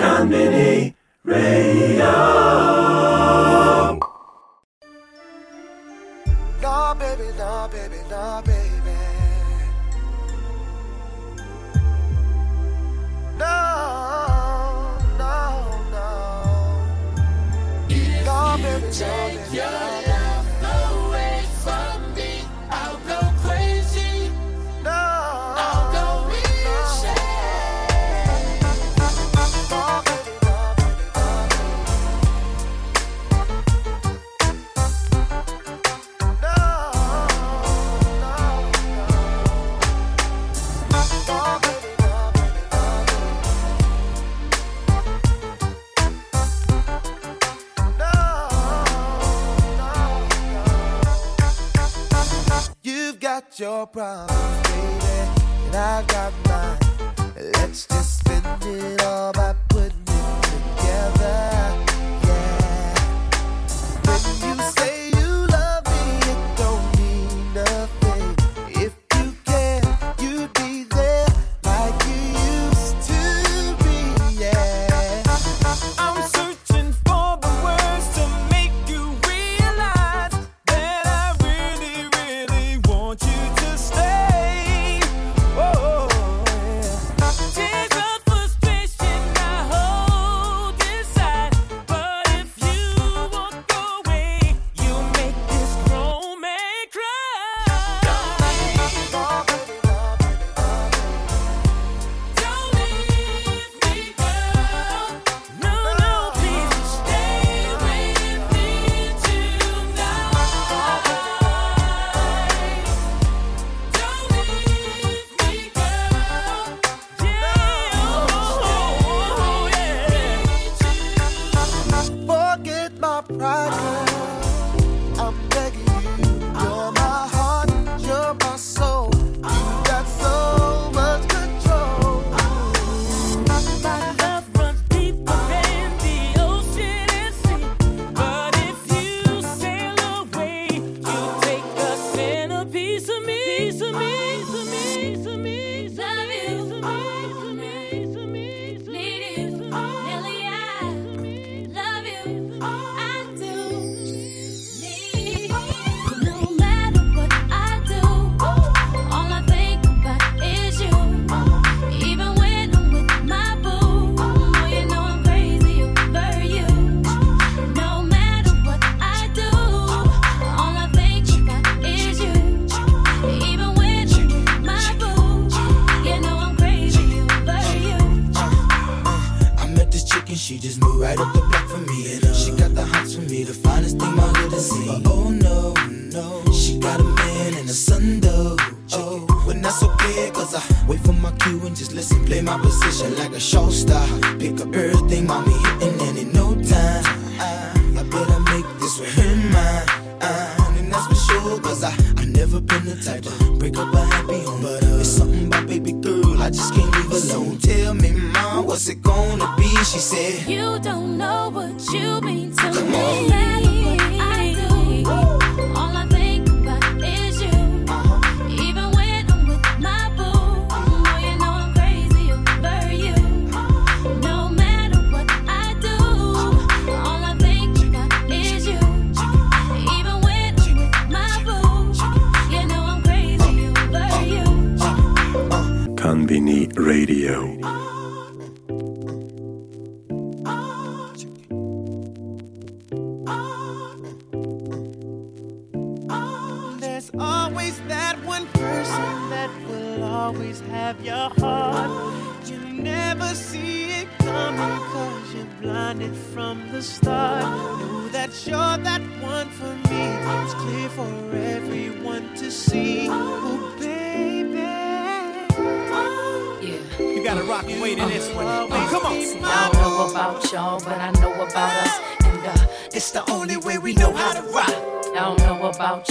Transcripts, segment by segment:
Konbini Radio. Nah, baby, nah, baby, nah, baby. got your problems, baby, and I got mine. Let's just spend it all by putting it together.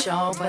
show, but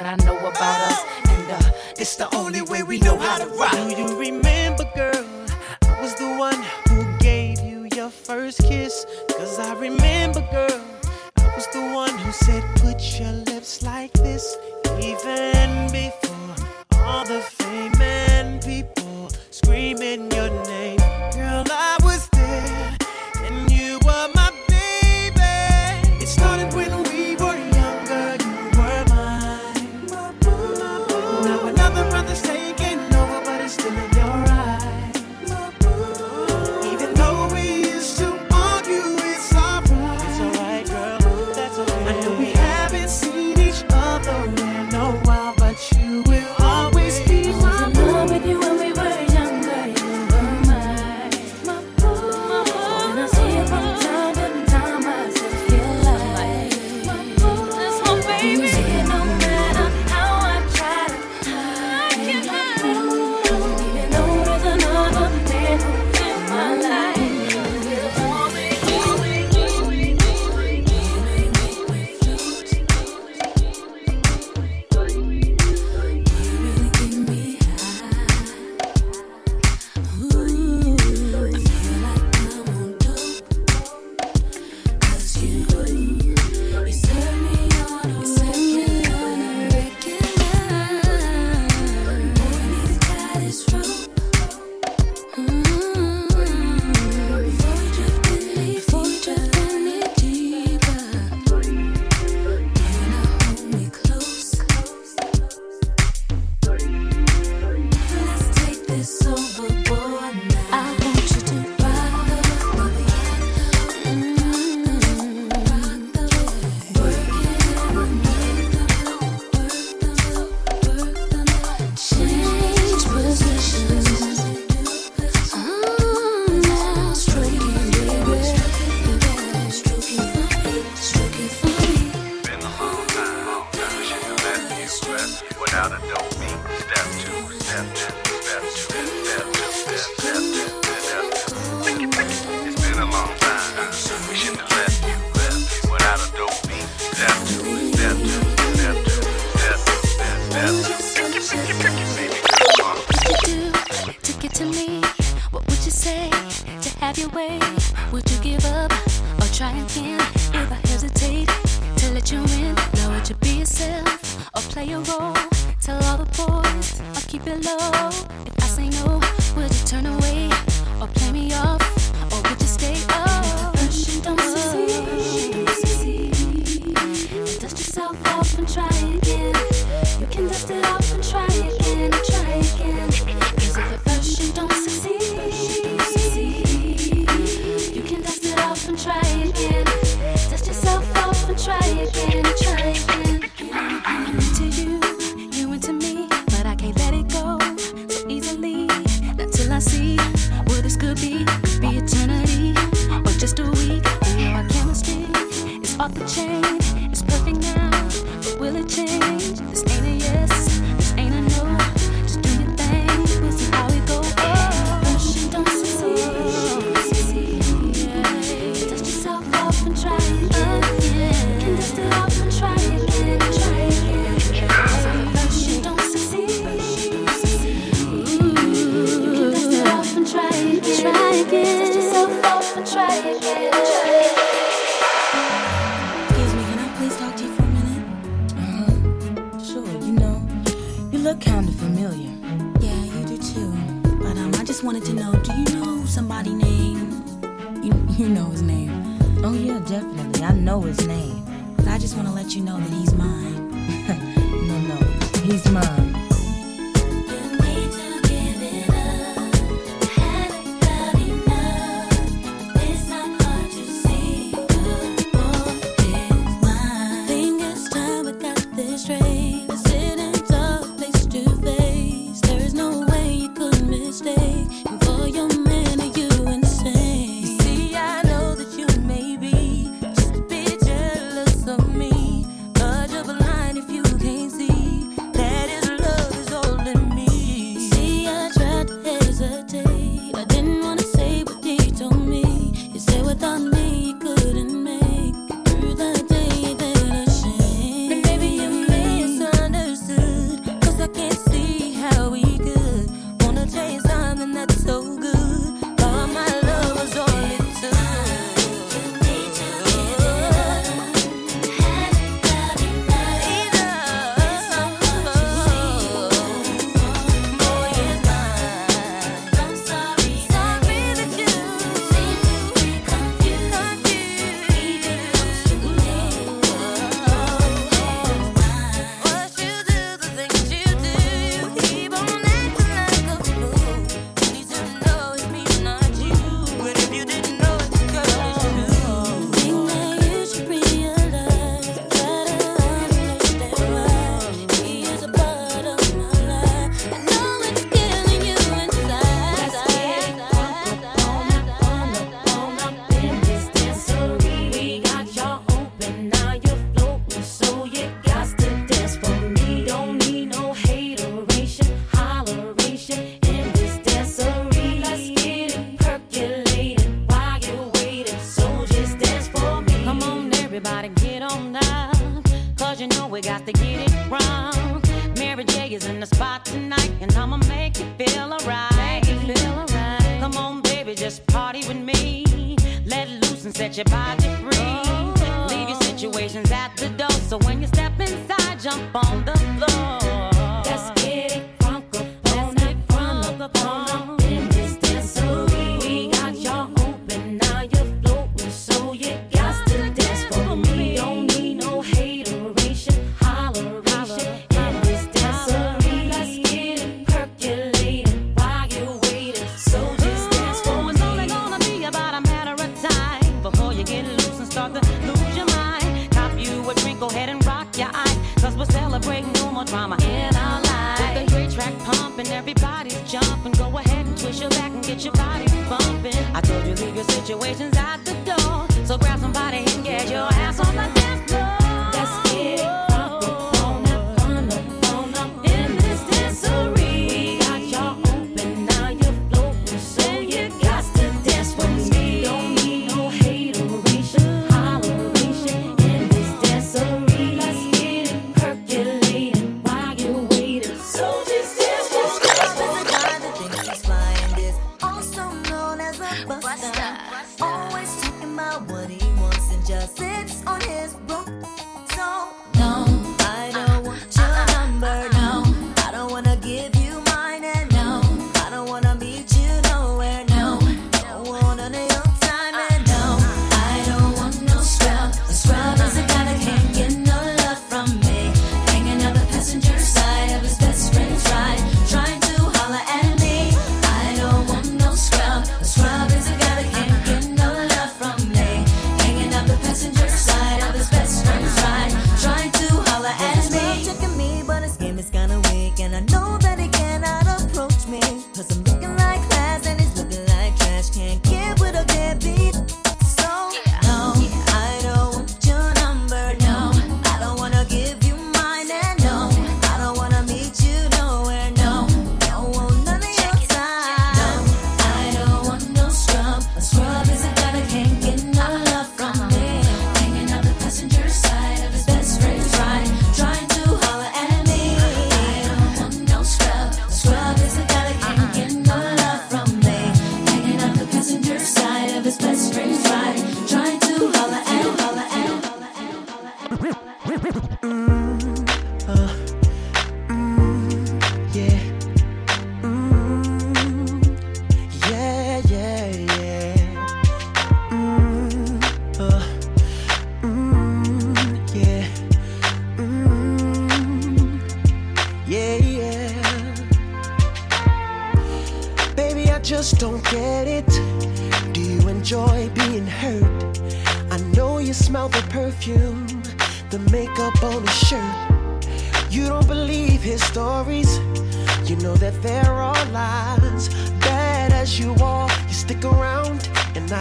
Would you give up or try again if I hesitate to let you in? Now would you be yourself or play a role? Tell all the boys I keep it low. he's mine.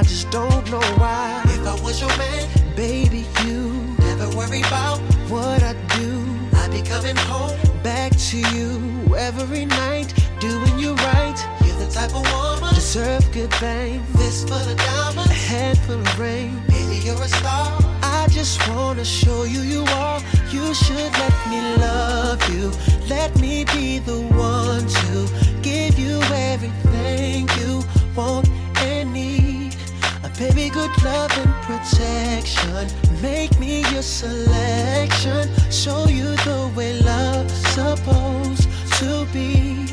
Just don't know why. If I was your man, baby, you never worry about what I do. I'd be coming home back to you every night, doing you right. You're the type of woman deserve good fame. This full of diamonds, a head full of rain. Baby, you're a star. I just wanna show you you are. You should let me love you. Let me be the one to give you everything you want baby, good love and protection. Make me your selection. Show you the way love's supposed to be.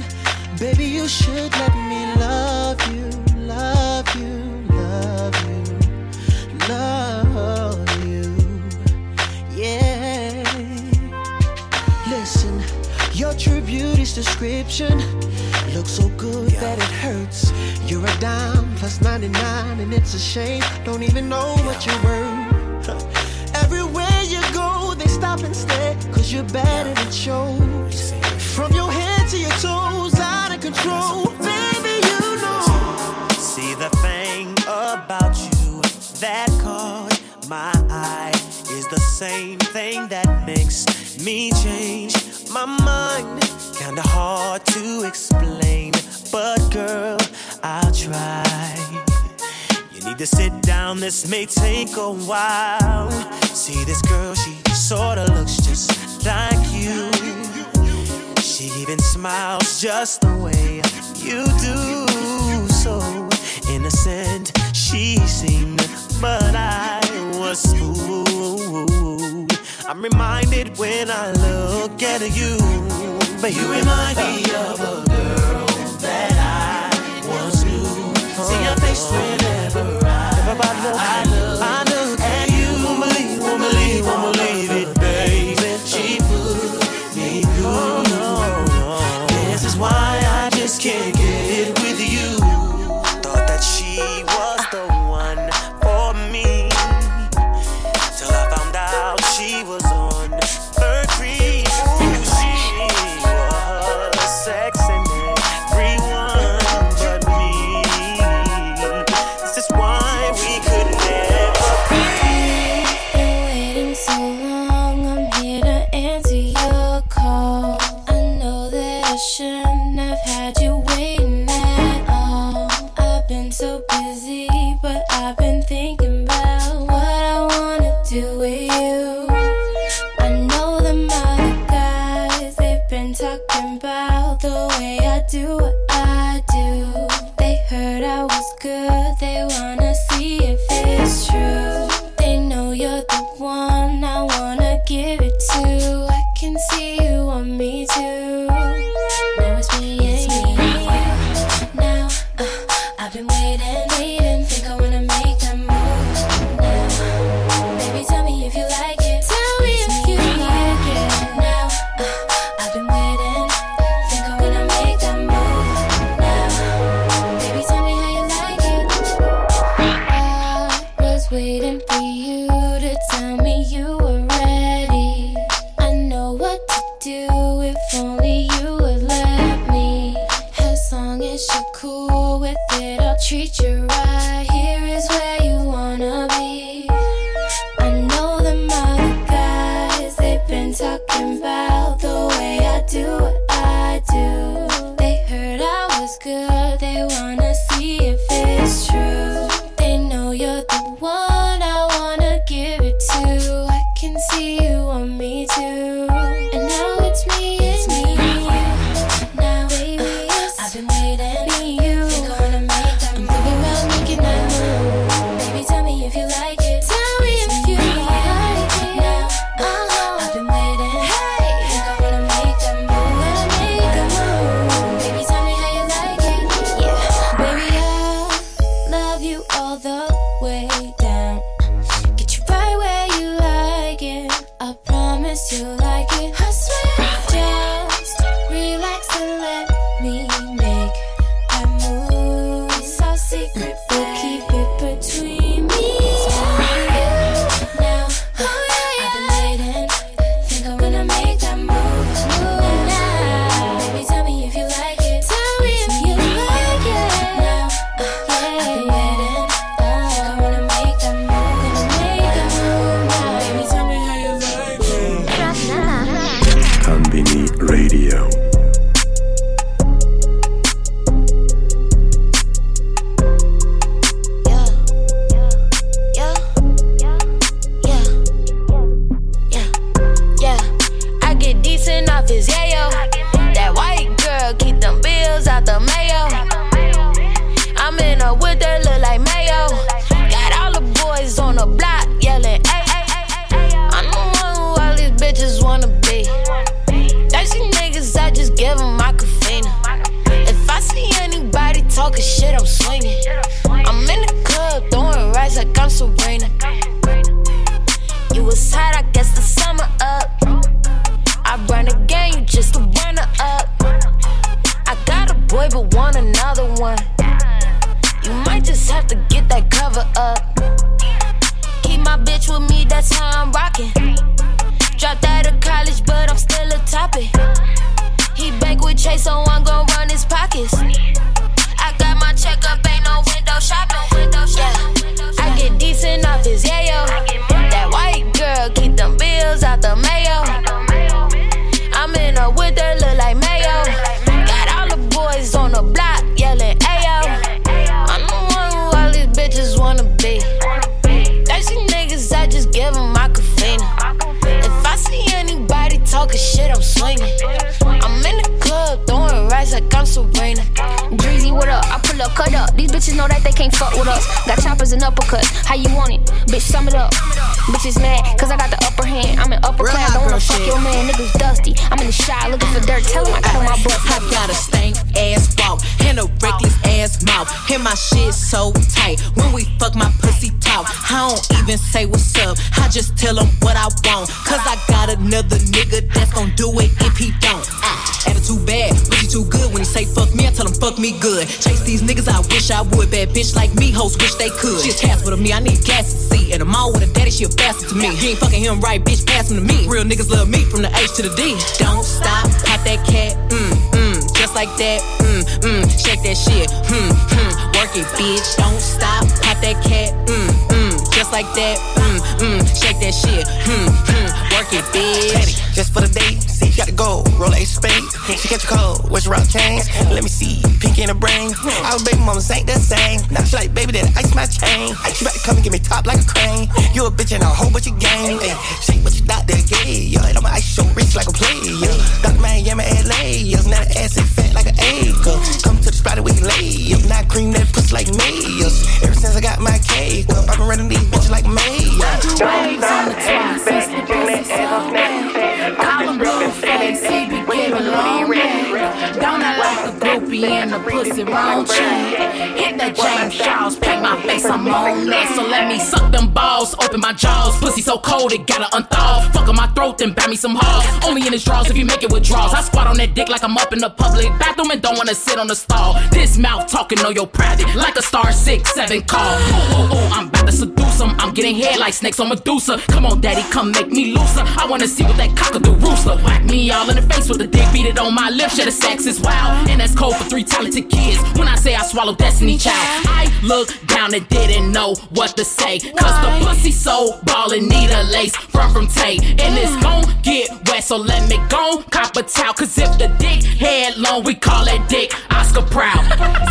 Baby, you should let me love you, love you, love you, love you. Yeah. Listen, your true beauty's description looks so good that it hurts. You're a dime plus 99, and it's a shame. Don't even know what you're worth. Everywhere you go, they stop and stare, cause you're bad and it shows. From your head to your toes, out of control. Baby, you know. See the thing about you that caught my eye is the same thing that makes me change my mind. Kinda hard to explain, but girl, I'll try. You need to sit down, this may take a while. See this girl, she sorta looks just like you. She even smiles just the way you do. So innocent she seemed, but I was fooled. I'm reminded when I look at you, but you remind me of a See your don't even say what's up. I just tell him what I want. Cause I got another nigga that's gon' do it if he don't. Ah, attitude bad, but pussy too good. When he say fuck me, I tell him fuck me good. Chase these niggas, I wish I would. Bad bitch like me, hoes wish they could. She's cast with me, I need gas to see. And I'm with a daddy, she a bastard to me. You ain't fucking him right, bitch, pass him to me. Real niggas love me from the H to the D. Don't stop, pop that cat, mm, mm, just like that, mm, mm, shake that shit, hmm, hmm, work it, bitch. Don't stop, pop that cat, mm, just like that, mm, mm, shake that shit, hmm, hmm, work it, bitch. Just for the date, got to go. Roll a spade. She catch a cold. What's rock chains? Let me see. Pink in the brain. Our baby mamas ain't the same. Now she like, baby, that ice my chain. She about to come and give me top like a crane. You a bitch and a whole bunch of game. Shake what you got that gay. Yeah, and I'ma ice your wrist like a player. Dr. Miami, LA. Yeah, now the ass is fat like an acre. Come to the spot we can lay up. Now cream that pussy like mayors. Ever since I got my cake up, I've been running these bitches like the since the pussy so wet. Call him Blueface, he be giving long. Don't I like a groupie and the pussy wrong chain? Hit that James Charles, paint my face, I'm on that. So let me suck them balls, open my jaws. Pussy so cold it gotta unthaw. Fuck on my throat, then buy me some hogs. Only in his drawers if you make it with draws. I squat on that dick like I'm up in the public bathroom and don't wanna sit on the stall. This mouth talking, know your private like a star six seven call. Ooh, ooh, ooh, I'm about to seduce him. I'm getting head like snakes on Medusa. Come on, daddy, come make me looser. I wanna see what that cockadoo rooster. Whack me all in the face with a dick, beat it on my lips. The sex is wild, and that's cold for three talented kids. When I say I swallow destiny child, I look down and didn't know what to say. Cause the pussy so ballin' need a lace from from Tay. And it's gon' get wet, so let me go cop a towel. Cause if the dick head long, we call it dick Oscar proud.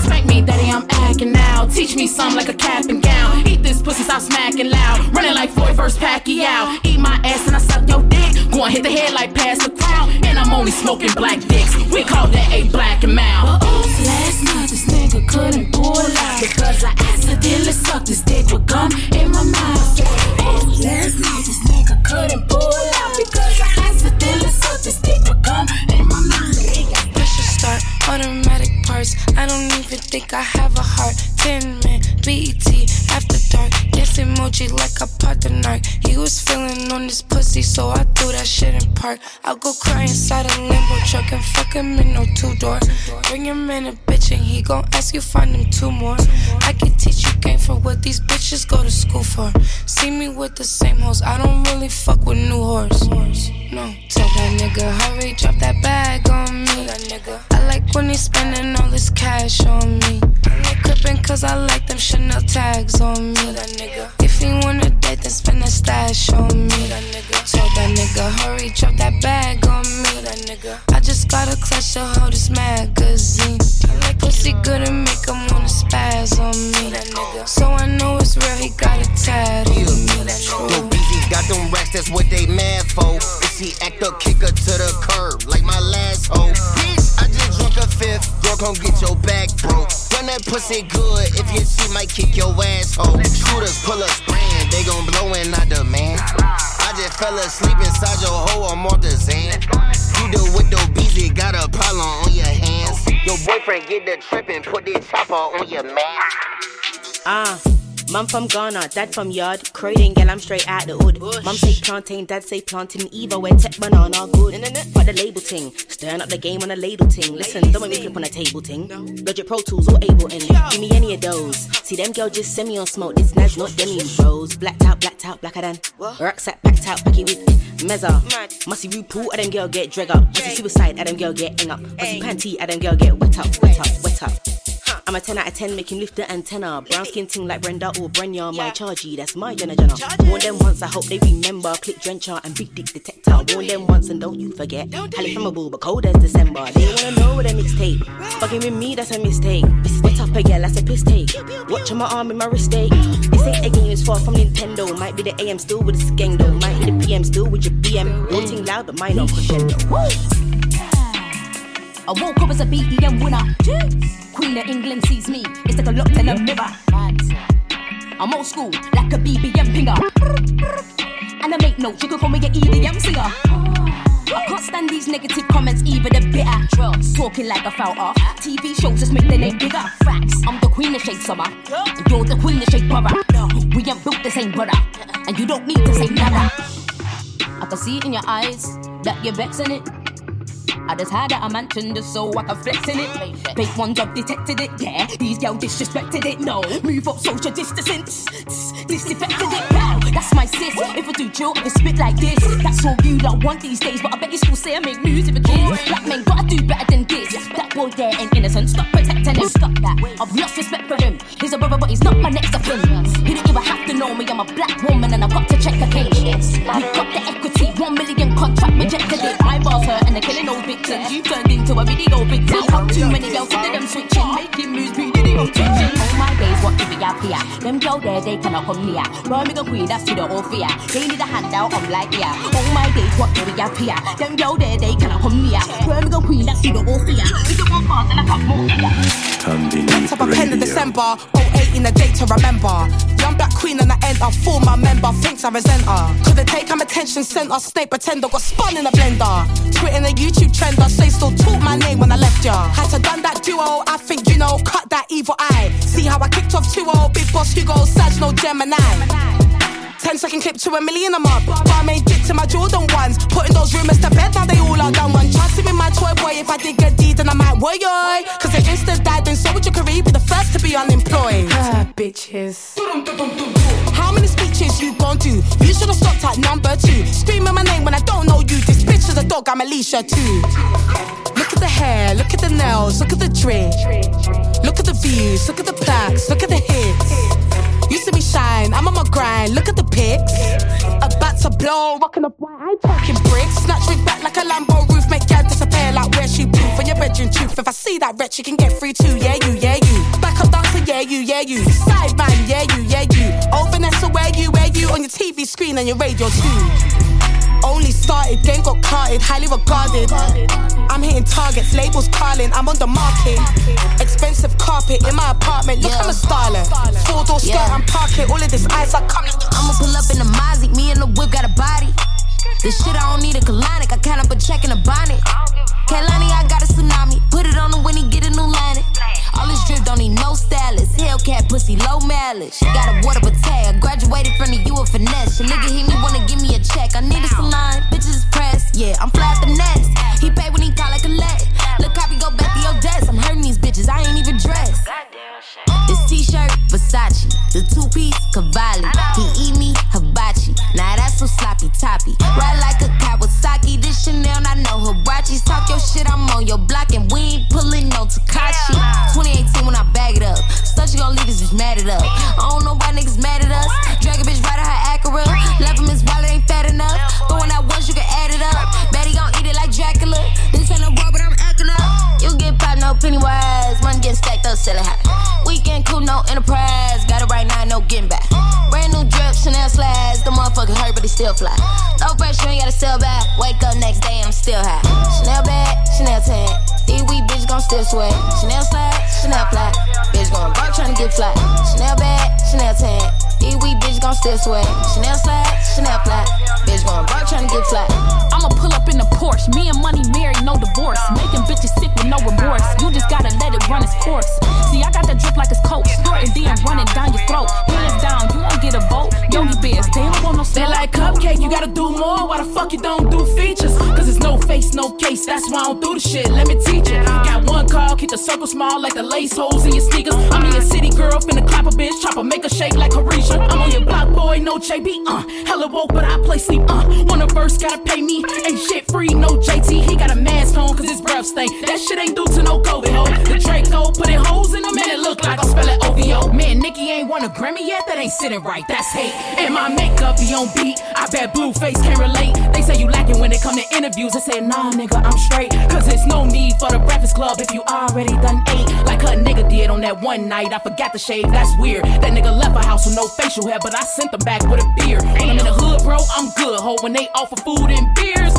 Spank me, daddy, I'm acting now. Teach me something like a cap and gown. Eat this pussy, stop smacking loud. Running like Floyd versus Pacquiao. Eat my ass and I suck your dick. Go and hit the head like pass the crown. And I'm only smoking black dicks. We call that a black and mouth. Oops, last night this nigga couldn't pull out because I accidentally sucked his dick with gum in my mouth. Oops, last night this nigga couldn't pull out because I accidentally sucked his dick with gum in my mouth. Push a start, automatic parts. I don't even think I have a heart. Tin man, BET, after dark. Emoji like I popped the narc. He was feeling on this pussy, so I threw that shit in park. I'll go cry inside a limbo truck and fuck him in no two door. Bring him in a bitch and he gon' ask you find him two more. I can teach you game for what these bitches go to school for. See me with the same hoes, I don't really fuck with new whores. No, tell that nigga hurry, drop that bag on me. I like when he spending all this cash on me. They clipping cause I like them Chanel tags on me. If he wanna date, then spend that stash on me. Tell that nigga hurry, drop that bag on me. I just got a clutch to hold this magazine. I like pussy good and make him wanna spaz on me. So I know it's real, he got a tattoo. Yo, BZ got them racks, that's what they mad for. If he act up, kick her to the curb, like my last hoe. I just drunk a fifth, girl, come get your back broke. Run that pussy good, if you see, might kick your asshole. Shooters pull a spraying, they gon' blow and I demand. I just fell asleep inside your hole, I'm off the Zan. You deal with the BZ, got a problem on your hands. Your boyfriend get the trip and put this chopper on your man. Ah, mum from Ghana, dad from yard. Croydon, girl, I'm straight out the hood. Mum say plantain, dad say planting. Either way, tech banana good. But the label ting, stirring up the game on a ladle ting. Listen, don't make me flip on a table ting. Logic Pro Tools or able in Give me any of those. See them girl just send me on smoke. This night's not demi bros. Blacked out, blacked out, blacker than. Rucksack packed out, packy with mezza. Musty RuPaul, at them girl get drag up. Musty suicide, at them girl get hang up. Musty panty, at them girl get wet up, wet up, wet up. I'm a 10 out of 10, make him lift the antenna. Brown skin ting like Brenda or Brenya. My chargy, that's my Jenna Jenna. Warn them once, I hope they remember. Click drencher and big dick detector. Warn them once and don't you forget. Highly flammable, but cold as December. They wanna know what a mixtape. Fucking with me, that's a mistake. This Wet up again, that's a piss take. Watching my arm in my wrist take. This ain't a game, it's far from Nintendo. Might be the AM still with a though. Might be the PM still with your BM. Wanting loud, but mine not crescendo. I woke up as a BEM winner. Queen of England sees me. It's like a look in a mirror. I'm old school, like a BBM pinger. And I make notes, you can call me an EDM singer. I can't stand these negative comments, even the bitter. Talking like a fell off. TV shows just make the name bigger. Facts. I'm the queen of shade summer. You're the queen of shade brother. We ain't built the same brother. And you don't need to say nada. I can see it in your eyes that you're vexing it. I just had a mansion just so I can flex in it. Fake ones have detected it, yeah. These girls disrespected it, no. Move up social distancing, disinfected it, wow. That's my sis. If I do chill, I spit like this. That's all you lot want these days, but I bet you still say I make music for kids. Black men gotta do better than this. That boy there ain't innocent, stop protecting him. Stop that. I've lost respect for him. He's a brother, but he's not my next of kin. He didn't even have to know me. I'm a black woman and I've got You turned into a video victim. Too many girls, at them switching, days, what do we have here? Them girl there, they cannot come near. Birmingham Queen, that's to the whole fear. They need a handout, I'm like, yeah. All my days, what do we have here? Them girl there, they cannot come near. Birmingham Queen, that's to the whole fear. We don't want fast and I got more. Tambini Top of pen in. December, 08 in a date to remember. Young black queen and I end up former member, thinks I resent her. Couldn't take him attention, sent her snake pretender, got spun in a blender. Tweeting a YouTube trender, say still talk my name when I left ya. Had to done that duo, I think you know, cut that evil eye. See how I kicked off oh 2 big boss Hugo, Sag, no Gemini. 10 second clip to a million a month. Made dick to my Jordan ones. Putting those rumors to bed, now they all are done. One chance to be my toy boy. If I did get deed, then I might worry. Cause if Insta died, then so would your career be the first to be unemployed. Ah, bitches. How many speeches you like number two. Screaming my name when I don't know you. This bitch is a dog, I'm Alicia too. At the hair, look at the nails, look at the drip. Look at the views, look at the plaques, look at the hits. You see me shine, I'm on my grind, look at the pics. About to blow, rocking up white, I ain't talking bricks. Snatch me back like a Lambo roof, make gal disappear like where she proof. On your bedroom truth, if I see that wretch, you can get free too. Yeah, you, yeah, you. Back up dancer, yeah, you, yeah, you. Side man, yeah, you, yeah, you. Oh, Vanessa, where you, where you? On your TV screen and your radio too. Only started, game got carted, highly regarded. I'm hitting targets, labels calling, I'm on the market. Expensive carpet in my apartment, look, I'm a starlet. Four door skirt, Yeah. I'm parking, all of this ice, I come. I'ma pull up in the Mozzie, me and the whip got a body. This shit I don't need a colonic, I count up a check in a bonnet. Kalani, I got a tsunami, put it on him when he get a new line. All this drip don't need no stylist. Hellcat pussy, low mileage. Got a water tag. Graduated from the U of finesse. Your nigga hit me, wanna give me a check. I need a salon, bitches is pressed. Yeah, I'm fly at the nest. He pay when he call like a let. Look, copy, go back to your desk. I'm bitches, I ain't even dressed. This t-shirt, Versace. The two-piece, Cavalli. He eat me, hibachi. Now that's so sloppy toppy. Ride like a Kawasaki. This Chanel, I know Hirachis. Talk your shit, I'm on your block. And we ain't pulling no Takashi. 2018 when I bag it up. Stuff you gon' leave this bitch mad at up. I don't know why niggas mad at us. Drag a bitch right out her Acura. Left him his wallet ain't fat enough. Throwing out once, you can no penny wise. Money get stacked up, selling high. Weekend cool, no enterprise. Got it right now, no getting back. Brand new drip, Chanel slides. The motherfucker hurt, but he still fly. No pressure, ain't gotta sell back. Wake up next day, I'm still high. Chanel bag, Chanel tag. These weak bitches gon' still swag. Chanel slide, Chanel fly. Bitch going broke tryna get fly. Chanel bag, Chanel tag. These weak bitches gon' still sweat. Chanel slide, Chanel flat. Bitch going broke tryna get flat. I'ma pull up in the Porsche. Me and money married, no divorce. Making bitches sick with no remorse. You just gotta let it run its course. See, I got that drip like it's coke. Snorting, then running down your throat. Hands down, you won't get a vote. Yogi Bears, they don't want no They like cupcake, you gotta do more. Why the fuck you don't do features? Cause it's no face, no case. That's why I don't do the shit. Let me teach you. Got one call, keep the circle small like the lace holes in your sneakers. I'm your city girl, finna clap a bitch, chop her, make her shake like Carisha. I'm on your block, boy, no JB. Uh, hella woke, but I play sleep. Uh, wanna verse, gotta pay me. Ain't shit free, no JT. He got a mask on, cause his breath stink. That shit ain't due to no COVID, ho. The Draco putting holes in them, and it look like I spell it OVO. Man, Nikki ain't won a Grammy yet, that ain't sitting right, that's hate. And my makeup be on beat, I bet Blueface can't relate. They say you lacking when it come to interviews. I say, nah, nigga, I'm straight. Cause it's no need for the Breakfast Club if you already done ate. Like a nigga did on that one night, I forgot to shave, that's weird. That nigga left a house with no facial hair, but I sent them back with a beard. When I'm in the hood, bro, I'm good, ho. When they offer food and beers,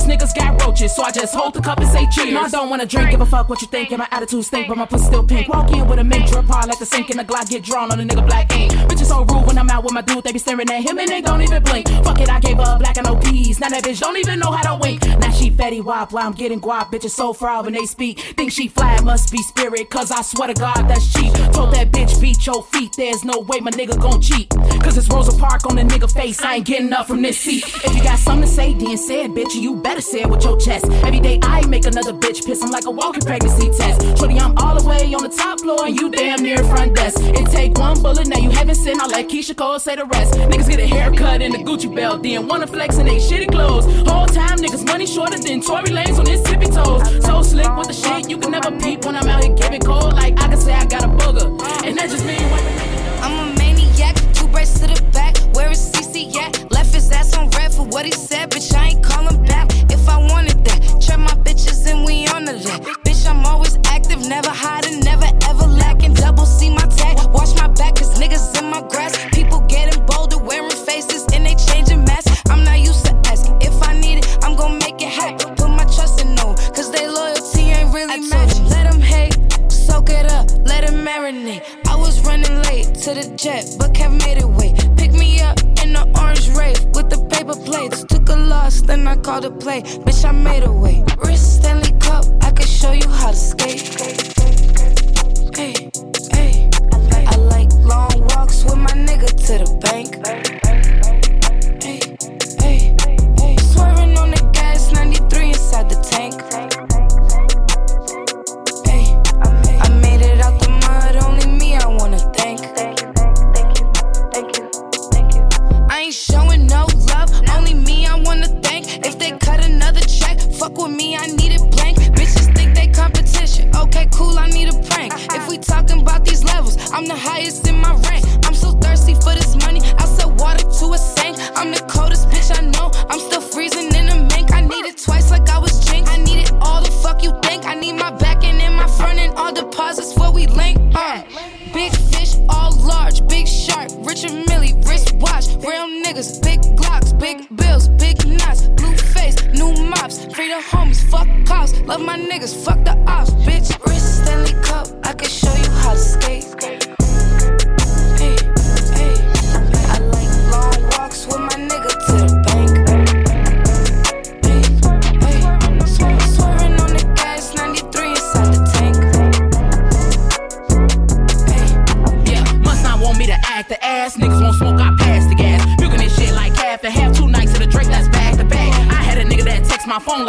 these niggas got roaches, so I just hold the cup and say cheers. No, I don't wanna drink, give a fuck what you think, and my attitude stink, but my pussy still pink. Walk in with a mint drip hard like the sink in the Glock, get drawn on a nigga black ink. Bitches so rude when I'm out with my dude, they be staring at him and they don't even blink. Fuck it, I gave up black and no peas. Now that bitch don't even know how to wink. Now she fatty wop while I'm getting guap. Bitches so fraud when they speak. Think she fly, must be spirit, cause I swear to God that's cheap. Told that bitch beat your feet, there's no way my nigga gon' cheat. Cause it's Rosa Park on the nigga face, I ain't getting up from this seat. If you got something to say, then say it, bitch. You better it with your chest. Every day I make another bitch piss, I'm like a walking pregnancy test. Shorty, I'm all the way on the top floor and you damn near front desk. It take one bullet, now you haven't seen, I'll let Keyshia Cole say the rest. Niggas get a haircut and a Gucci belt, then wanna flex in they shitty clothes. Whole time niggas money shorter than Tory Lanez on his tippy toes. So slick with the shit, you can never peep when I'm out here giving cold. Like I can say I got a booger, and that just mean I'm a maniac, two braids to the back. Where is CC at? Left his ass on red for what he said, bitch. I ain't calling back. And we on the left. Bitch, I'm always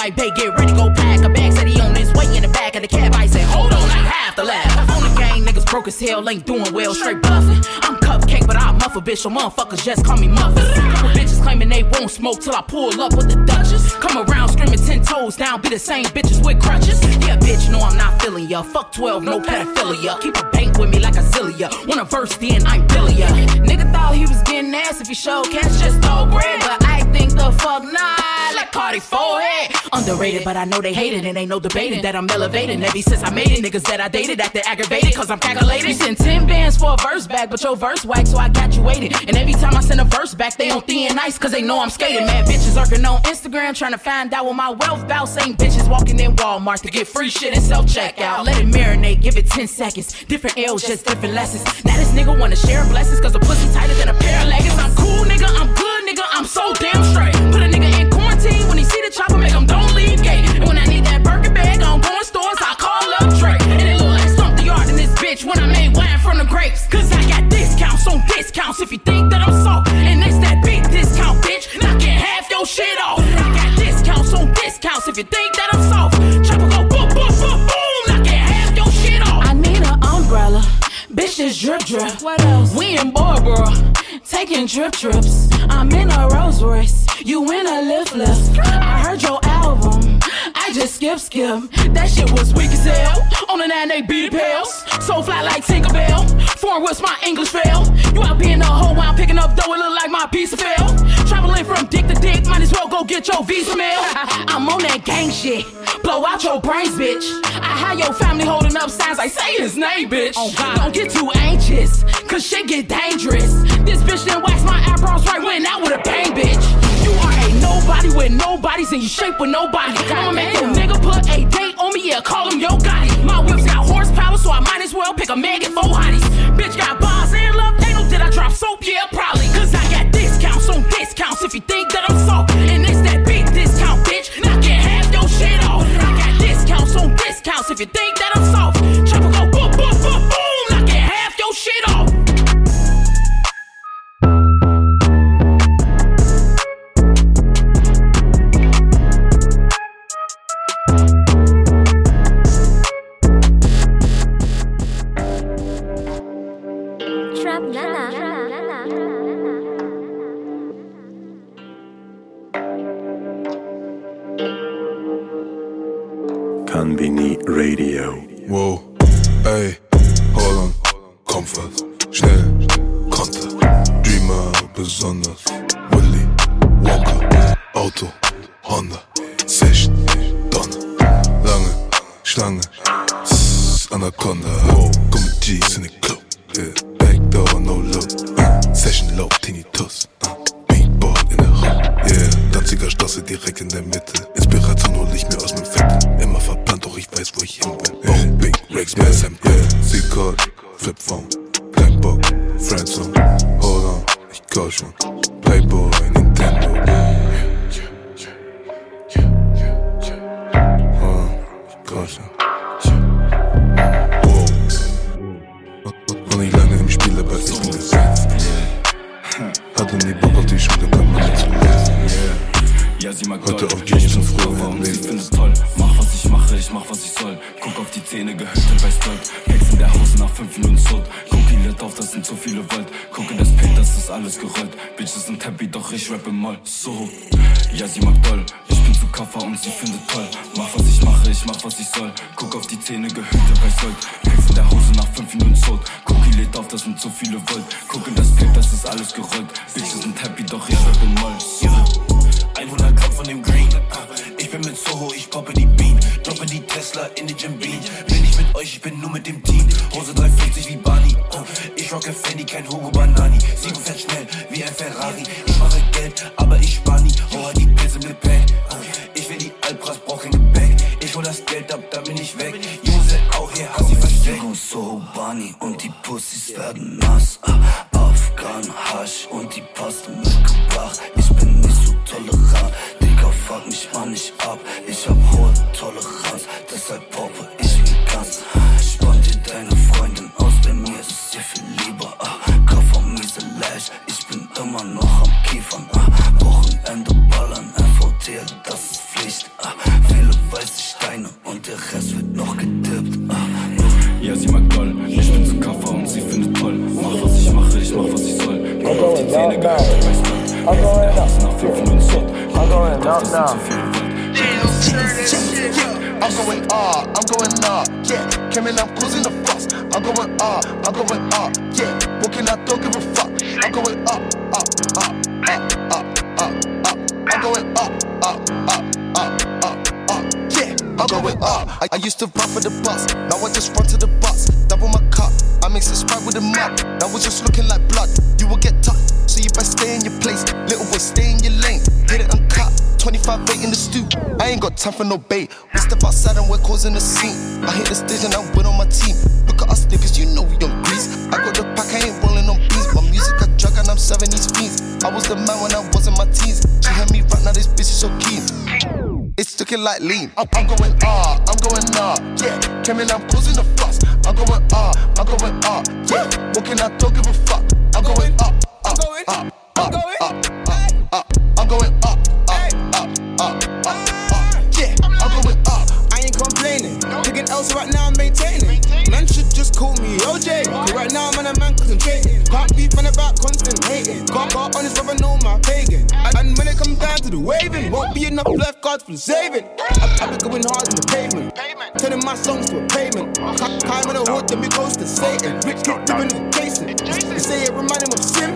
like, babe, get ready, go pack a bag. Said he on his way in the back of the cab. I said, hold on, I have to laugh. On the gang, niggas broke as hell, ain't doing well, straight bluffing. I'm bitch, so motherfuckers just call me. Couple bitches claiming they won't smoke till I pull up with the Duchess. Come around screaming ten toes down, be the same bitches with crutches. Yeah, bitch, no, I'm not feeling ya. Fuck 12, no pedophilia. Keep a bank with me like a zillia. Wanna verse, then I'm billy ya. Nigga thought he was getting ass if he showed cash, just throw bread. But I think the fuck not, like Cardi forehead. Underrated, but I know they hate it, and ain't no debating that I'm elevating. Ever since I made it, niggas that I dated acting aggravated, cause I'm calculated. You send 10 bands for a verse back, but your verse whack, so I got you waiting. And every time I send a verse back, they on thin nice, cause they know I'm skating. Mad bitches lurking on Instagram, trying to find out what my wealth bout. Same bitches walking in Walmart to get free shit and self checkout. Let it marinate, give it 10 seconds. Different L's, just different lessons. Now this nigga wanna share blessings, cause the pussy tighter than a pair of leggings. I'm cool, nigga, I'm good, nigga, I'm so damn straight. Put a nigga in quarantine when he see the chopper, make him don't leave gate. And when I need that Birkin bag, I'm going stores, I call up Drake. And it look like something yard in this bitch when I made wine from the grapes. Cause I got discounts on discounts if you think that I'm soft. And it's that big discount, bitch. Knocking half your shit off. I got discounts on discounts if you think that I'm soft. Chopper go boom, boom, boom, boom. Knocking half your shit off. I need an umbrella. Bitch, this drip drip. What else? We in Barbara, taking trip trips. I'm in a Rolls Royce, you in a lift lift. I heard your album, I just skip skip. That shit was weak as hell. On the nine they beat pills. So fly like Tinkerbell. Foreign what's my English fail? You out being a hoe while I'm picking up dough, it look like my piece of fail. Traveling from dick to dick, might as well go get your visa mail. I'm on that gang shit. Blow out your brains, bitch. I had your family holding up signs like say his name, bitch. Oh, Don't get too anxious, cause shit get dangerous. This bitch didn't wax my eyebrows right, went out with a bang, bitch. You are a nobody with nobodies and you shape with nobody. I'ma make your nigga put a date on me, yeah, call him yo Gotti. My whips got horsepower, so I might as well pick a man, get four hotties. Bitch got bars and love, ain't no did I drop soap, yeah, probably. Cause I got discounts on discounts if you think that I'm soft. And it's that big discount, bitch. Knocking half your shit off. I got discounts on discounts if you think that I'm soft. Hold on, ich call schon, Playboy, Nintendo, Oh, ich call schon. Viele Volt. I'm going up, I'm going up, yeah. Came in, I'm cruising the fast. I'm going up, I'm going up, yeah. Walking, I don't give a fuck. I'm going up, up, up, up, up, up, up. I'm going up, up, up, up, up, up, yeah. I'm going up. I, I used to run for the bus, now I just run to the bus. Double my cup, I mix the sprite with the mud. Now it's just looking like blood. You will get tucked, so you best stay in your place. Little boy, stay in your lane. Get it uncut. 25 8 in the stew. I ain't got time for no bait. We step outside and we're causing a scene. I hit the stage and I win on my team. Look at us niggas, you know we on grease. I got the pack, I ain't rolling on beans. My music a drug and I'm serving these fiends. I was the man when I was in my teens. She heard me right now, this bitch is so keen. It's looking like lean. I'm, I'm going up, I'm going up, yeah. Came in, I'm causing a fuss. I'm going up, I'm going up, yeah. Walking, I don't give a fuck. I'm going up, up, up, up, up, up, up. I'm going up, Else right now, I'm maintaining. Man should just call me OJ. Cause right now, man, a man concentrating. Can't be fun about constant hating. Got got honest brother, know my pagan. And- And when it comes down to the waving, won't be enough left cards for the saving. I, I be going hard in the pavement. Turning my songs to a payment. Climb in the hood, then we close to Satan. Rich kid living in Jason. They say it remind him of Sim.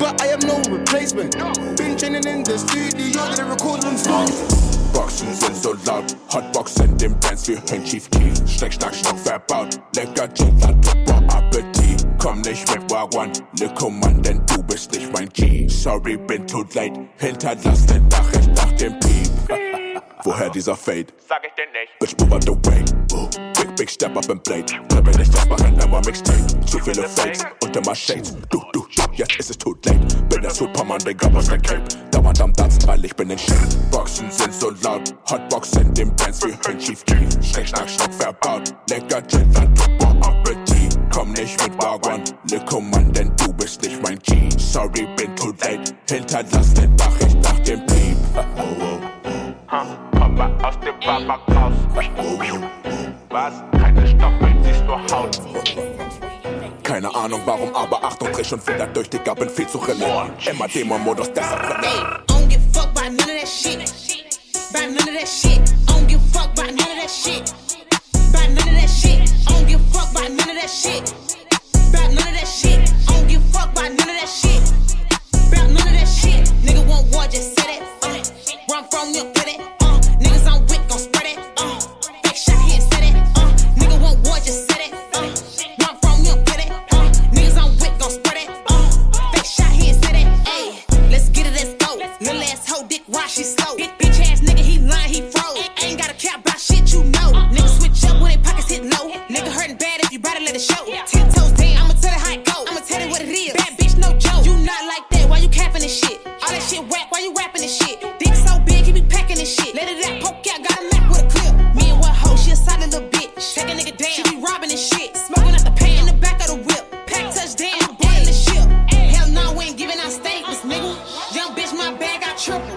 But I am no replacement. Been training in the studio, did a recording songs. Boxen sind so loud, laut, Hotboxen dem Dance wie Hören Chief Keef. Schneck, Schnack, Schnack verbaut, lecker Dann super Appetit. Komm nicht mit Wagwan, Mann, denn du bist nicht mein G. Sorry, bin too late, hinterlass den Nachricht nach dem Piep. Woher dieser Fade? Sag ich dir nicht. Bitch, move out the way. Uh, Big, big step up and blade. Treppe nicht machen, immer Mixtape. Zu viele Fakes und immer Shades. Du, du, du, jetzt ist es too late. Superman, Digga, aus der Cape. Dauernd am Tanzen, weil ich bin in Shape. Boxen sind so laut, Hotboxen dem Dance wie Hören Chief Keef. Schneck, Schnack, Schnack verbaut. Lecker Gin, dann super Appetit. Komm nicht mit Wagwan, Liko Mann, denn du bist nicht mein G. Sorry, bin too late. Hinterlass den Nachricht nach dem Piep. Komm mal aus dem Barback raus. Was? Keine Ahnung warum, aber Achtung, dreh schon wieder durch, Digga, bin viel zu relevant. Immer Demo-Modus, deshalb I don't give fuck about none of that shit. About none of that shit. Don't give fuck about none of that shit. About none of that shit. Don't give fuck about none of that shit. About none of that shit. Don't give fuck about none of that shit. About none of that shit. Nigga want war, just said it. Uh, I'm from, you get it. Why she slow? Bitch, bitch ass nigga, he lying, he froze. Ain't gotta care about shit, you know. Nigga switch up when they pockets hit low. Nigga hurting bad if you better let it show. Ten toes down, I'ma tell it how it go. I'ma tell it what it is. Bad bitch, no joke. You not like that, why you capping this shit? All that shit whack, why you rapping this shit? Dick so big, he be packing this shit. Let it out, poke out, got a Mac with a clip. Me and what hoe, she a solid little bitch. Take a nigga down, she be robbing this shit. Smoking out the pan in the back of the whip. Pack touchdown, I'm boarding the ship. Hell no, we ain't giving out statements, nigga. Young bitch, my bag got triple.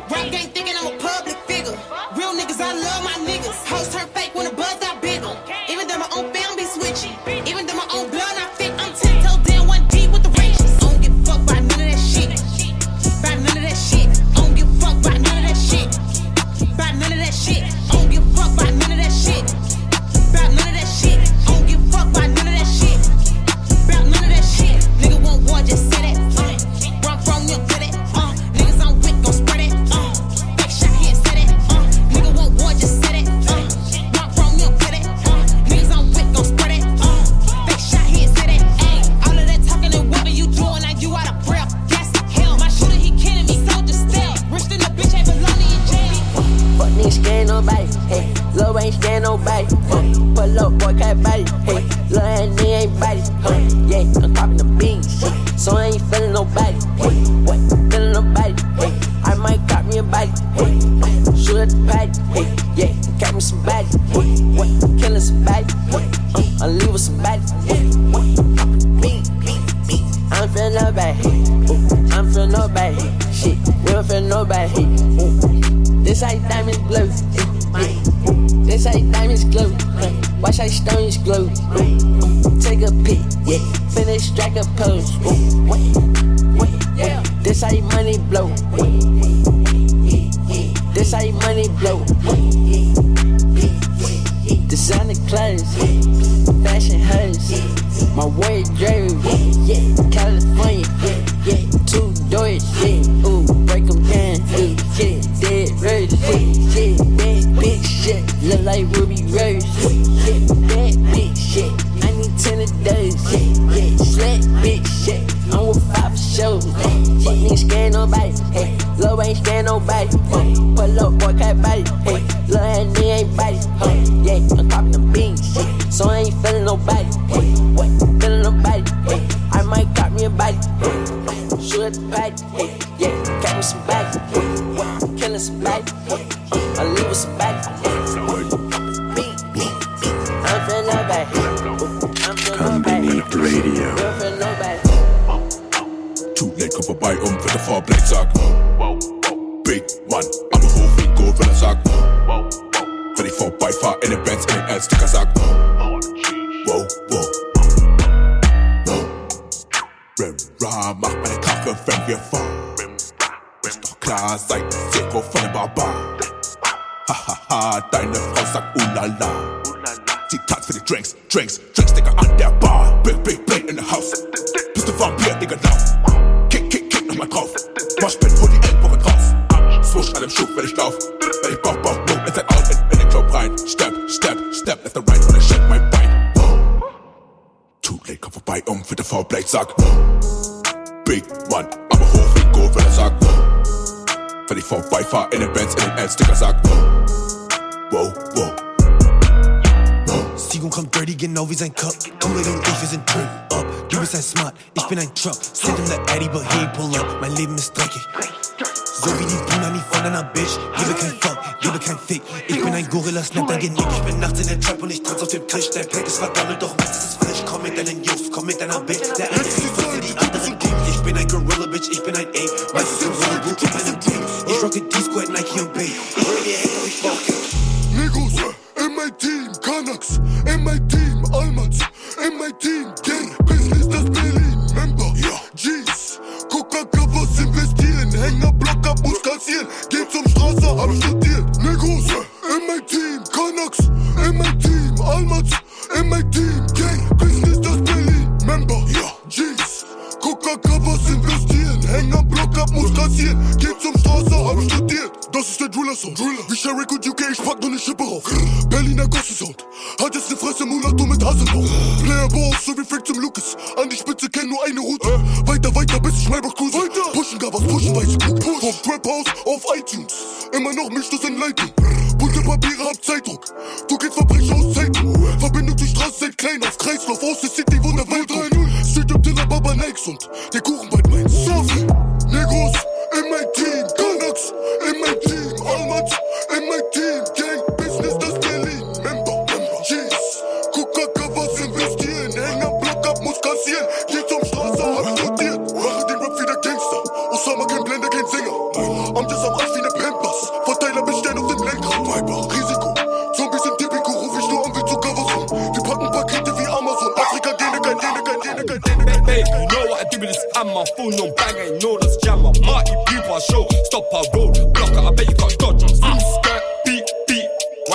kein Fake. Ich bin ein Gorilla, snap dein Genick. Ich bin nachts in der Trap und ich tanze auf dem Tisch. Dein Pack ist vergammelt, doch was ist frisch. Komm mit deinen Jungs, komm mit deiner Bitch. Der eine ist in die andere King. Ich bin ein Gorilla, Bitch, ich bin ein Ape. Meistens im Sonnenbuch in meinem Team. Ich rocke die Squad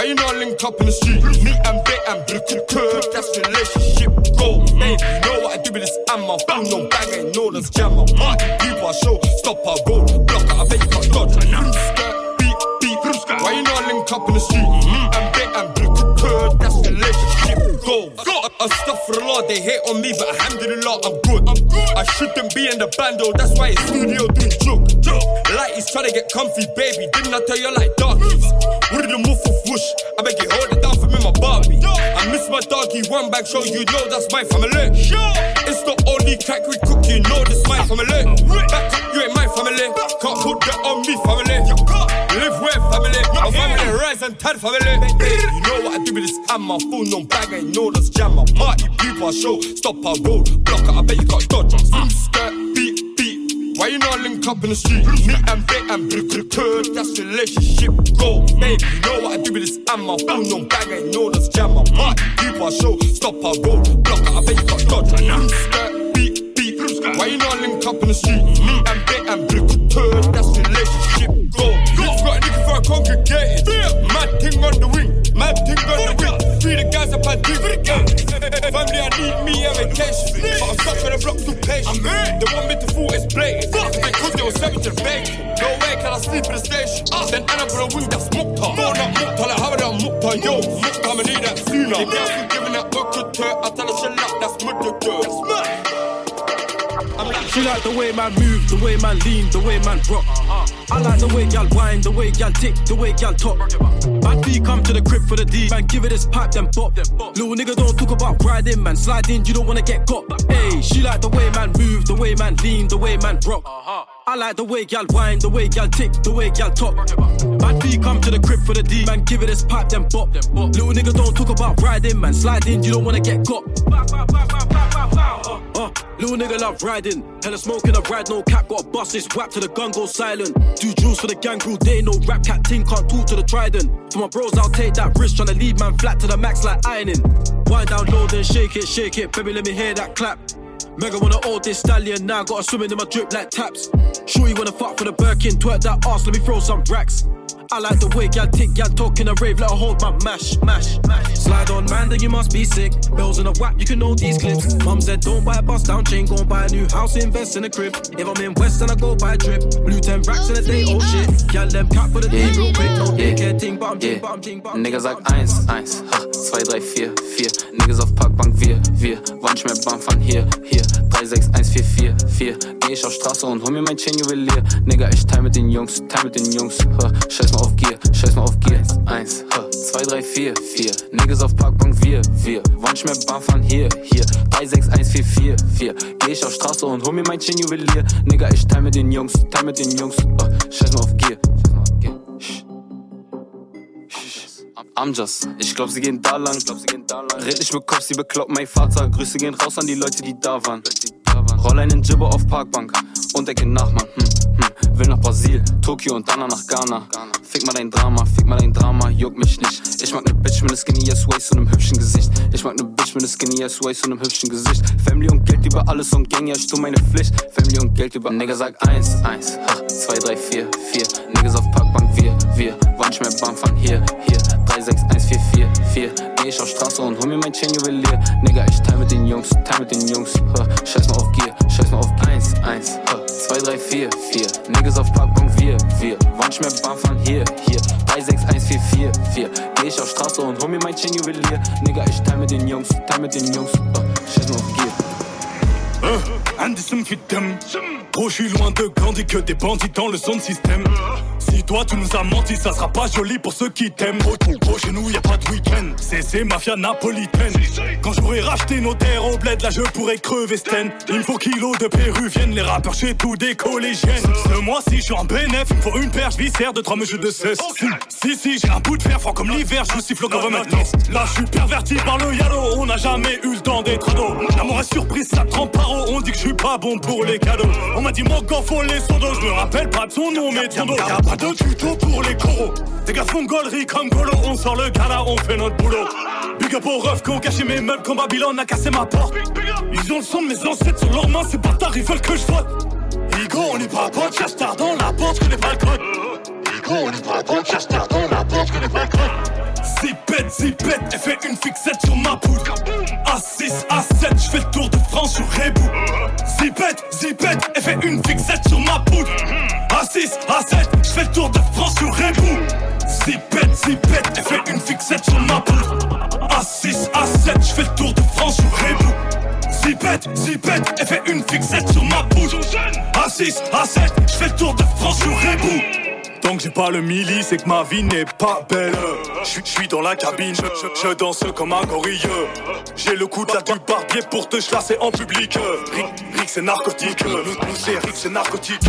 Why you not linked up in the street? Me and Bit and Britain Curve, that's relationship goal. Hey, you know what I do with this ammo? Bang, no bang, ain't no that's jam. I'm people I show, stop our road, block I bet you can't dodge. Beep, why you not linked up in the street? Me and Bit and Britain Curve, that's relationship goal. Go! Astaghfirullah, they hate on me, but alhamdulillah, I'm good. I'm good. I shouldn't be in the bando, that's why it's studio doing joke. joke. Like he's trying to get comfy, baby. Didn't I tell you like darkies, what did the move for whoosh? I beg you, hold it down for me, my Barbie. I miss my doggy, one back show, you know that's my family. It's the only crack we cook, you know this my family. Back up, you ain't my family. Can't put that on me, family. Live with family, my family, rise and tell family. You know what I do with this hammer, full no bag, I know that's jammer. Party people show, stop our road, block it, I bet you got dodge. Zoom skirt, beat, beat. Why you not link up in the street? Me and Bait and Brick Curd, that's relationship goal. Baby, you know what I do with this hammer, full no bag, I know that's jammer. Party people show, stop our road, block it, I bet you got dodge. Zoom skirt, beat, beat. Why you not link up in the street? Me and Bait and Brick Curd, that's relationship goal. Bitch got a nigga for a congregated. Mad thing on the wing, mad thing on the wing. Free the guys up and dig. Family, I need me a vacation. But I'm stuck on the block too patient. They want me to fool it's blatant. Because they were serving to bacon. No way can I sleep in the station. Then end up on a wing that's mukta. No, oh, not mukta, like how that mukta. Yo, mukta, I need that sooner. The girls keep giving that to her. I tell her she like that's mukta. That's mad. She like the way man move, the way man lean, the way man rock. I like the way y'all whine, the way y'all tick, the way y'all talk. Bad B come to the crib for the D, man give it his pipe then pop. Little nigga don't talk about riding, man sliding, you don't wanna get got. Hey, she like the way man move, the way man lean, the way man rock. I like the way y'all whine, the way y'all tick, the way y'all talk. Bad B come to the crib for the D, man give it his pipe then pop. Little nigga don't talk about riding, man sliding, you don't wanna get got. Little nigga love riding. Hella smoking, a ride no cap. Got a bust, this whap to the gun go silent. Do jewels for the gang crew, they no rap cat team can't talk to the trident. For my bros, I'll take that risk, tryna leave man flat to the max like ironing. Wind down low, then shake it, shake it. Baby, let me hear that clap. Mega wanna hold this stallion now, gotta swim in my drip like taps. Sure you wanna fuck for the Birkin, twerk that ass, let me throw some racks. I like the way y'all tick, y'all talking a rave, let her hold my mash, mash, mash. Slide on man, then you must be sick. Bells in a whap, you can know these clips. Mum said don't buy a bus down chain, go and buy a new house, invest in a crib. If I'm in West, then I go buy a trip. Blue 10 racks in a day, oh shit. Y'all them cap for the day, real quick. No daycare ting, but I'm ting, but I'm ting, but I'm Nigga sagt 1, 1, ha, 2, 3, 4, 4. Niggas auf Parkbank, wir, wir. Wann schmeckt Bam von hier, hier. 3, 6, 1, 4, 4, 4. Geh ich auf Straße und hol mir mein Chain Juwelier. Nigga, ich teil mit den Jungs, teil mit den Jungs. Ha, scheiß mal auf Gier, scheiß mal auf Gier. 1, ha, 2, 3, 4, 4. Niggas auf Parkbank, wir, wir. Wann schmeckt Bam von hier, hier. 3, 6, 1, 4, 4, 4. Geh ich auf Straße und hol mir mein Chain Juwelier. Nigga, ich teil mit den Jungs, teil mit den Jungs. Ha, mal Gier. Scheiß mal auf Gier. Amjas, ich glaub, sie gehen da lang. Red nicht mit Kopf, sie bekloppt mein Vater. Grüße gehen raus an die Leute, die da waren. Roll einen Jibber auf Parkbank und denke nach, Mann. Hm, hm. Will nach Brasil, Tokio und dann nach Ghana. Fick mal dein Drama, fick mal dein Drama, juckt mich nicht. Ich mag ne Bitch mit ne skinny ass waist und nem hübschen Gesicht. Ich mag ne Bitch mit ne skinny ass waist und nem hübschen Gesicht. Family und Geld über alles und Gang, ja, ich tu meine Pflicht. Family und Geld über Nigga sag 1, 1, ha, 2, 3, 4, 4. Niggas auf Parkbank, wir, wir. Schmeckt Bam von hier, hier. 3, 6, 1, 4, 4, 4. Geh ich auf Straße und hol mir mein Chain Juwelier. Nigga, ich teil mit den Jungs, teil mit den Jungs. Ha, scheiß mal auf Gier, scheiß mal auf Gier. 1, 1, ha, 2, 3, 4, 4. Niggas auf Parkbank, wir, wir. Schmeckt Bam von hier, hier. 3, 6, 1, 4, 4, 4. Geh ich auf Straße und hol mir mein Chain Juwelier. Nigga, ich teil mit den Jungs, teil mit den Jungs. Ha, scheiß mal auf Gier. Indicum fitem. Gros, je suis loin de Gandhi que des bandits dans le son système. Si toi tu nous as menti, ça sera pas joli pour ceux qui t'aiment. Gros, chez nous y a pas de week-end. C'est mafia napolitaine. Quand j'aurai racheté nos terres au bled, là je pourrais crever Sten. Il me faut kilos de péruviennes, les rappeurs chez tous des collégiennes. Ce mois-ci, je suis en bénéf, il me faut une perche viscère de trois mesures de cesse. Si, si, j'ai un bout de fer froid comme l'hiver, je siffle au government. Là, je suis perverti par le yalo, on n'a jamais eu le temps d'être ado. L'amour est surprise, ça trempe par on dit que je suis pas bon pour les cadeaux. On m'a dit mon faut les sondos, je me rappelle pas de son nom, mais ton dos. Y'a pas de tuto pour les coraux. Des gars font gaulerie comme Golo, on sort le gala, on fait notre boulot. Big up aux refs qui ont caché mes meubles quand Babylone a cassé ma porte. Ils ont le sang de mes ancêtres sur leurs mains, c'est bâtards, ils veulent que je vote. Higo, on est pas pote, chasse dans la porte, je connais pas. Higo, on est pas pote, chasse dans la porte, je connais pas le code. Zipette, zipette, elle fait une fixette sur ma poudre. A6, A7, je fais le tour de France sur Rebou. Zipette, zipette, elle fait une fixette sur ma poudre. A6, A7, je fais le tour de France sur Rebou. Zipette, zipette, elle fait une fixette sur ma poudre. A6, A7, je fais le tour de France sur Rebou. Zipette, zipette, elle fait une fixette sur ma poudre. A6, A7, je fais le tour de France sur Rebou. J'ai pas le milli, c'est que ma vie n'est pas belle. Je suis dans la cabine, je, danse comme un gorille. J'ai le coup de la du barbier pour te chlasser en public. Rick, Rick, c'est narcotique, nous, c'est Rick, c'est narcotique.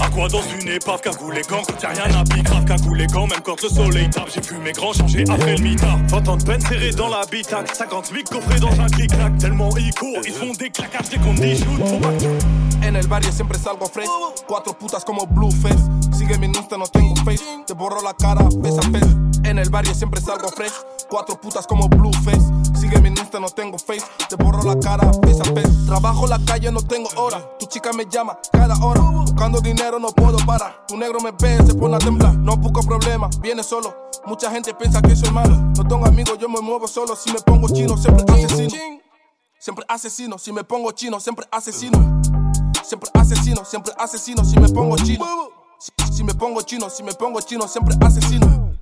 À quoi dans une épave, cagoule les gants, quand y'a rien à pique, grave les gants, même quand le soleil tape. J'ai vu mes grands changer après le mitard. 20 ans de peine serré dans l'habitacle, 50 000 coffrés dans un clic-clac. Tellement ils courent, ils font des claquages dès qu'on que En el barrio siempre salgo fresh. Cuatro putas como Blueface. Sigue mi Insta, no tengo face. Te borro la cara, pesa pez. En el barrio siempre salgo fresh. Cuatro putas como Blueface. Sigue mi Insta, no tengo face. Te borro la cara, pesa pez. Trabajo la calle, no tengo hora. Tu chica me llama cada hora. Buscando dinero, no puedo parar. Tu negro me ve, se pone a temblar. No busco problema, viene solo. Mucha gente piensa que soy malo. No tengo amigos, yo me muevo solo. Si me pongo chino, siempre asesino. Siempre asesino. Si me pongo chino, siempre asesino. Siempre asesino, siempre asesino. Si me pongo chino. Si, si me pongo chino, si me pongo chino, siempre asesino.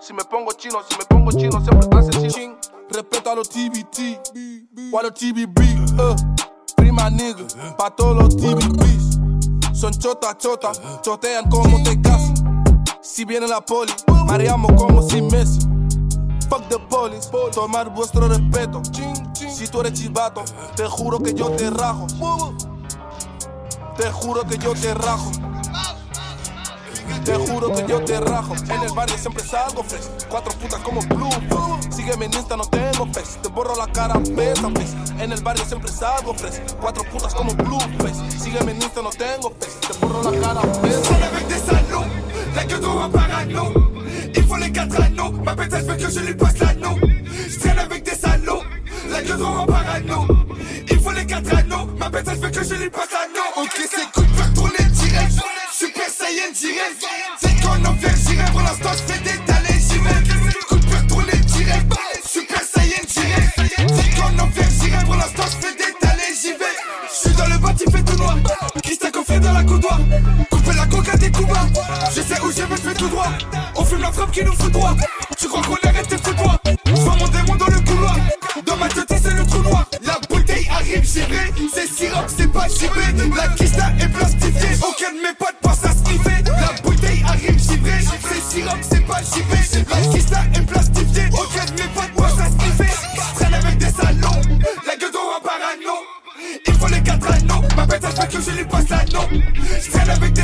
Si me pongo chino, si me pongo chino, siempre asesino. Respeto a los TBT, o a los TBB, uh. Prima nigga, pa' todos los TBBs. Son chota, chota, chotean como te casas. Si viene la poli, mareamos como si Messi. Fuck the police, tomar vuestro respeto. Si tú eres chivato, te juro que yo te rajo. Te juro que yo te rajo. Te juro que yo te rajo. En el barrio siempre salgo fresh. Cuatro putas como blue. Sígueme en Insta, no tengo face. Te borro la cara, pesa face. En el barrio siempre salgo fresh. Cuatro putas como blue face. Sígueme en Insta, no tengo face. Te borro la cara, avec des salauds, la gueule droit parano. Il faut les quatre anneaux, ma pétasse veut que je lui passe l'anneau. Je traîne avec des salauds, la gueule droit parano. Il faut les quatre anneaux, ma pétasse veut que je lui passe l'anneau. Ok, c'est coup peine, j'irai. C'est qu'on en fait, j'irai. Pour l'instant, je fais détaler, j'irai. Coup de peur tourné, j'irai. Super Saiyan, j'irai. C'est qu'on en fait, j'irai. Pour l'instant, je fais détaler, j'y vais. J'suis dans le bâti, fait tout noir. Christa qu'on fait dans la coudoir. Couper la coca des Cuba. Je sais où je vais, fais tout droit. On fume la frappe qui nous fout droit. Tu crois qu'on arrête tes fous droit. J'vois mon démon dans le couloir. Dans ma tête, c'est le trou noir. La bouteille arrive, j'irai. C'est sirop, c'est pas chibé. La Christa est plastifiée. Aucun de mes potes bitch. Tell everything.